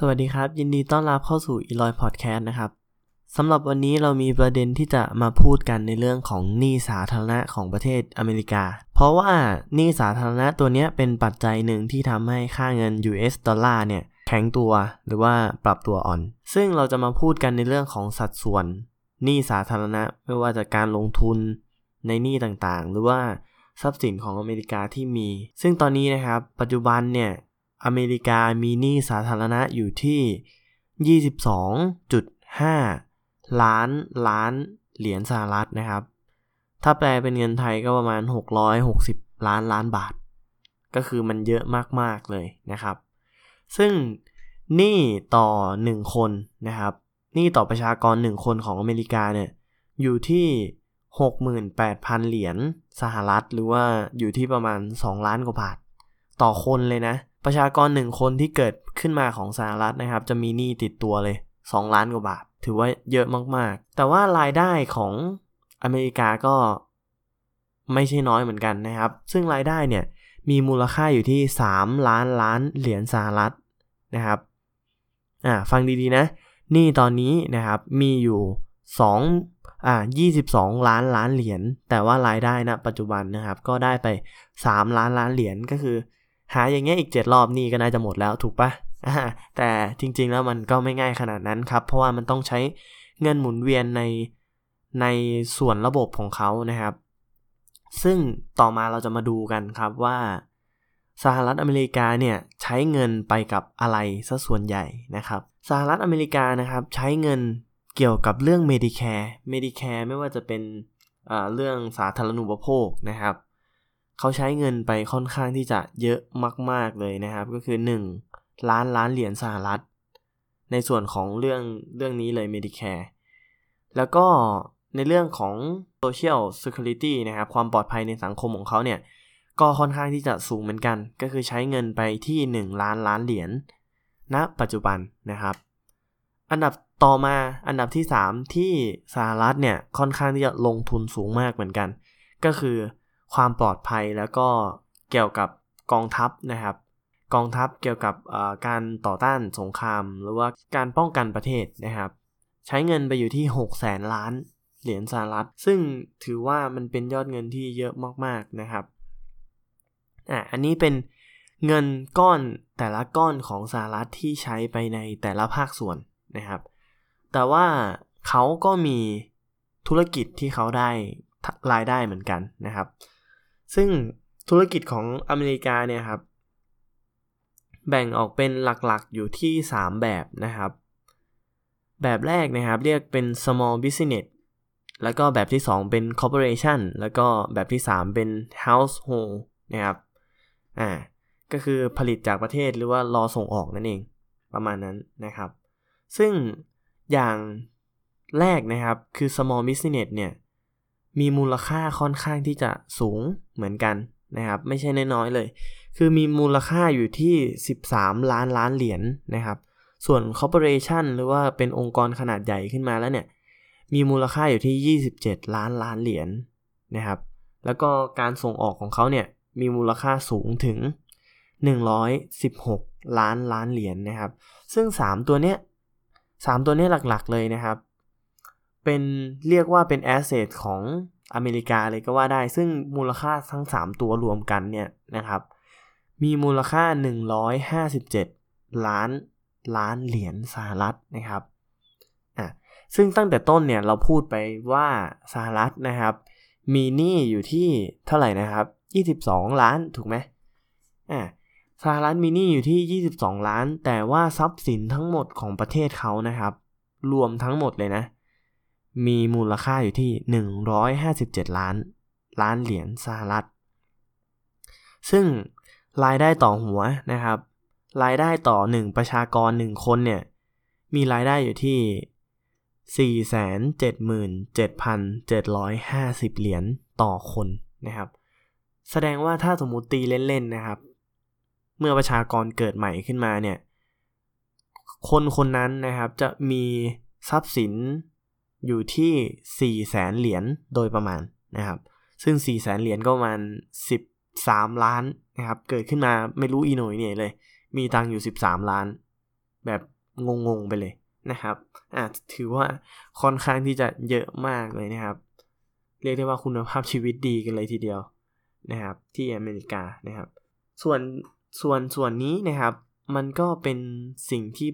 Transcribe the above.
สวัสดีครับ ยินดีต้อนรับเข้าสู่ e l o y Podcast นะครับสำหรับวันนี้เรามีประเด็นที่จะมาพูดกันในเรื่องของหนี้สาธารณะของประเทศอเมริกา เพราะว่าหนี้สาธารณะตัวนี้เป็นปัจจัยหนึ่งที่ทำให้ค่าเงิน US ดอลลาร์เนี่ยแข็งตัวหรือว่าปรับตัวอ่อน ซึ่งเราจะมาพูดกันในเรื่องของสัดส่วนหนี้สาธารณะไม่ว่าจะการลงทุนในหนี้ต่างๆ หรือว่าทรัพย์สินของอเมริกาที่มี ซึ่งตอนนี้นะครับปัจจุบันเนี่ย อเมริกามีหนี้สาธารณะอยู่ที่ 22.5 ล้านล้านเหรียญสหรัฐนะครับ ถ้าแปลเป็นเงินไทยก็ประมาณ 660 ล้านล้านบาท ก็คือมันเยอะมาก ๆ เลยนะครับ ซึ่งหนี้ต่อ 1 คนนะครับหนี้ต่อประชากร 1 คนของอเมริกาเนี่ยอยู่ที่68,000 เหรียญสหรัฐ หรือว่าอยู่ที่ประมาณ 2 ล้านกว่าบาท ต่อคนเลยนะ ประชากรหนึ่งคนที่เกิดขึ้นมาของสหรัฐนะครับ จะมีหนี้ติดตัวเลย 2 ล้านกว่าบาท ถือว่าเยอะมากๆ แต่ว่ารายได้ของอเมริกาก็ไม่ใช่น้อยเหมือนกันนะครับ ซึ่งรายได้เนี่ยมีมูลค่าอยู่ที่ 3 ล้านล้านเหรียญสหรัฐนะครับอ่าฟังดีๆนะหนี้ตอนนี้นะครับมีอยู่2อ่า22 ล้านล้านเหรียญแต่ว่ารายได้ณนะปัจจุบันนะครับ ก็ได้ไป 3 ล้านล้านเหรียญก็คือ หาอย่างเงี้ยอีก 7 รอบนี่ก็น่าจะหมดแล้วถูกปะแต่จริงๆแล้วมันก็ไม่ง่ายขนาดนั้นครับ เพราะว่ามันต้องใช้เงินหมุนเวียนในในส่วนระบบของเขานะครับ ซึ่งต่อมาเราจะมาดูกันครับว่าสหรัฐอเมริกาเนี่ยใช้เงินไปกับอะไรซะส่วนใหญ่นะครับ สหรัฐอเมริกานะครับใช้เงินเกี่ยวกับเรื่อง Medicare Medicare ไม่ว่าจะเป็นเรื่องสาธารณูปโภคนะครับ เขาใช้เงินไปค่อนข้างที่จะเยอะมาก ๆเลยนะครับ ก็คือ 1 ล้านล้านเหรียญสหรัฐ ในส่วนของเรื่องเรื่องนี้เลย Medicare แล้วก็ในเรื่องของ Social Security นะครับ ความปลอดภัยในสังคมของเขาเนี่ย ก็ค่อนข้างที่จะสูงเหมือนกัน ก็คือใช้เงินไปที่ 1 ล้านล้านเหรียญณปัจจุบันนะครับ อันดับต่อมาอันดับที่ 3 ที่สหรัฐเนี่ยค่อนข้างที่จะลงทุนสูงมากเหมือนกัน ก็คือ ความปลอดภัยแล้วก็เกี่ยวกับกองทัพนะครับ กองทัพเกี่ยวกับการต่อต้านสงคราม หรือว่าการป้องกันประเทศนะครับ ใช้เงินไปอยู่ที่6แสนล้านเหรียญสหรัฐ ซึ่งถือว่ามันเป็นยอดเงินที่เยอะมากๆนะครับอะอันนี้เป็นเงินก้อนแต่ละก้อนของสหรัฐที่ใช้ไปในแต่ละภาคส่วนนะครับ แต่ว่าเขาก็มีธุรกิจที่เขาได้รายได้เหมือนกันนะครับ ซึ่งธุรกิจของอเมริกาเนี่ยครับ แบ่งออกเป็นหลักๆอยู่ที่ 3 แบบนะครับ แบบแรกนะครับเรียกเป็น small business แล้วก็แบบที่ 2 เป็น corporation แล้วก็แบบที่ 3 เป็น household นะครับอ่าก็คือผลิตจากประเทศหรือว่ารอส่งออกนั่นเองประมาณนั้นนะครับ ซึ่งอย่างแรกนะครับคือ small business เนี่ย มีมูลค่าค่อนข้างที่จะสูงเหมือนกันนะครับไม่ใช่น้อยๆเลย คือมีมูลค่าอยู่ที่ 13 ล้านล้านเหรียญนนะครับ ส่วน corporation หรือว่าเป็นองค์กรขนาดใหญ่ขึ้นมาแล้วเนี่ย มีมูลค่าอยู่ที่ 27 ล้านล้านเหรียญนะครับ แล้วก็การส่งออกของเขาเนี่ยมีมูลค่าสูงถึง 116 ล้านล้านเหรียญนะครับ ซึ่ง 3 ตัวเนี้ย3ตัวเนี้ยหลักๆเลยนะครับ เป็นเรียกว่าเป็น asset ของอเมริกาเลยก็ว่าได้ ซึ่งมูลค่าทั้ง 3 ตัวรวมกันเนี่ยนะครับ มีมูลค่า 157 ล้านล้านเหรียญสหรัฐนะครับอะซึ่งตั้งแต่ต้นเนี่ยเราพูดไปว่าสหรัฐนะครับ มีหนี้อยู่ที่เท่าไหร่นะครับ 22 ล้านถูกไหมอะสหรัฐมีหนี้อยู่ที่ 22 ล้าน แต่ว่าทรัพย์สินทั้งหมดของประเทศเขานะครับ รวมทั้งหมดเลยนะ มีมูลค่าอยู่ที่ 157 ล้าน ล้านเหรียญสหรัฐ ซึ่งรายได้ต่อหัวนะครับ รายได้ต่อ 1 ประชากร 1 คนเนี่ย มีรายได้อยู่ที่ 477,750 เหรียญต่อคนนะครับ แสดงว่าถ้าสมมติตีเล่น ๆ นะครับ เมื่อประชากรเกิดใหม่ขึ้นมาเนี่ย คนคนนั้นนะครับจะมีทรัพย์สิน อยู่ที่ 4 แสนเหรียญโดยประมาณนะครับ ซึ่ง 4 แสนเหรียญก็ประมาณ 13 ล้านนะครับ เกิดขึ้นมาไม่รู้อีหน่อยเนี่ยเลย มีตังอยู่ 13 ล้าน แบบงงๆไปเลยนะครับอาจถือว่าค่อนข้างที่จะเยอะมากเลยนะครับ เรียกได้ว่าคุณภาพชีวิตดีกันเลยทีเดียวนะครับ ที่อเมริกานะครับ ส่วนส่วนส่วนนี้นะครับ มันก็เป็นสิ่งที่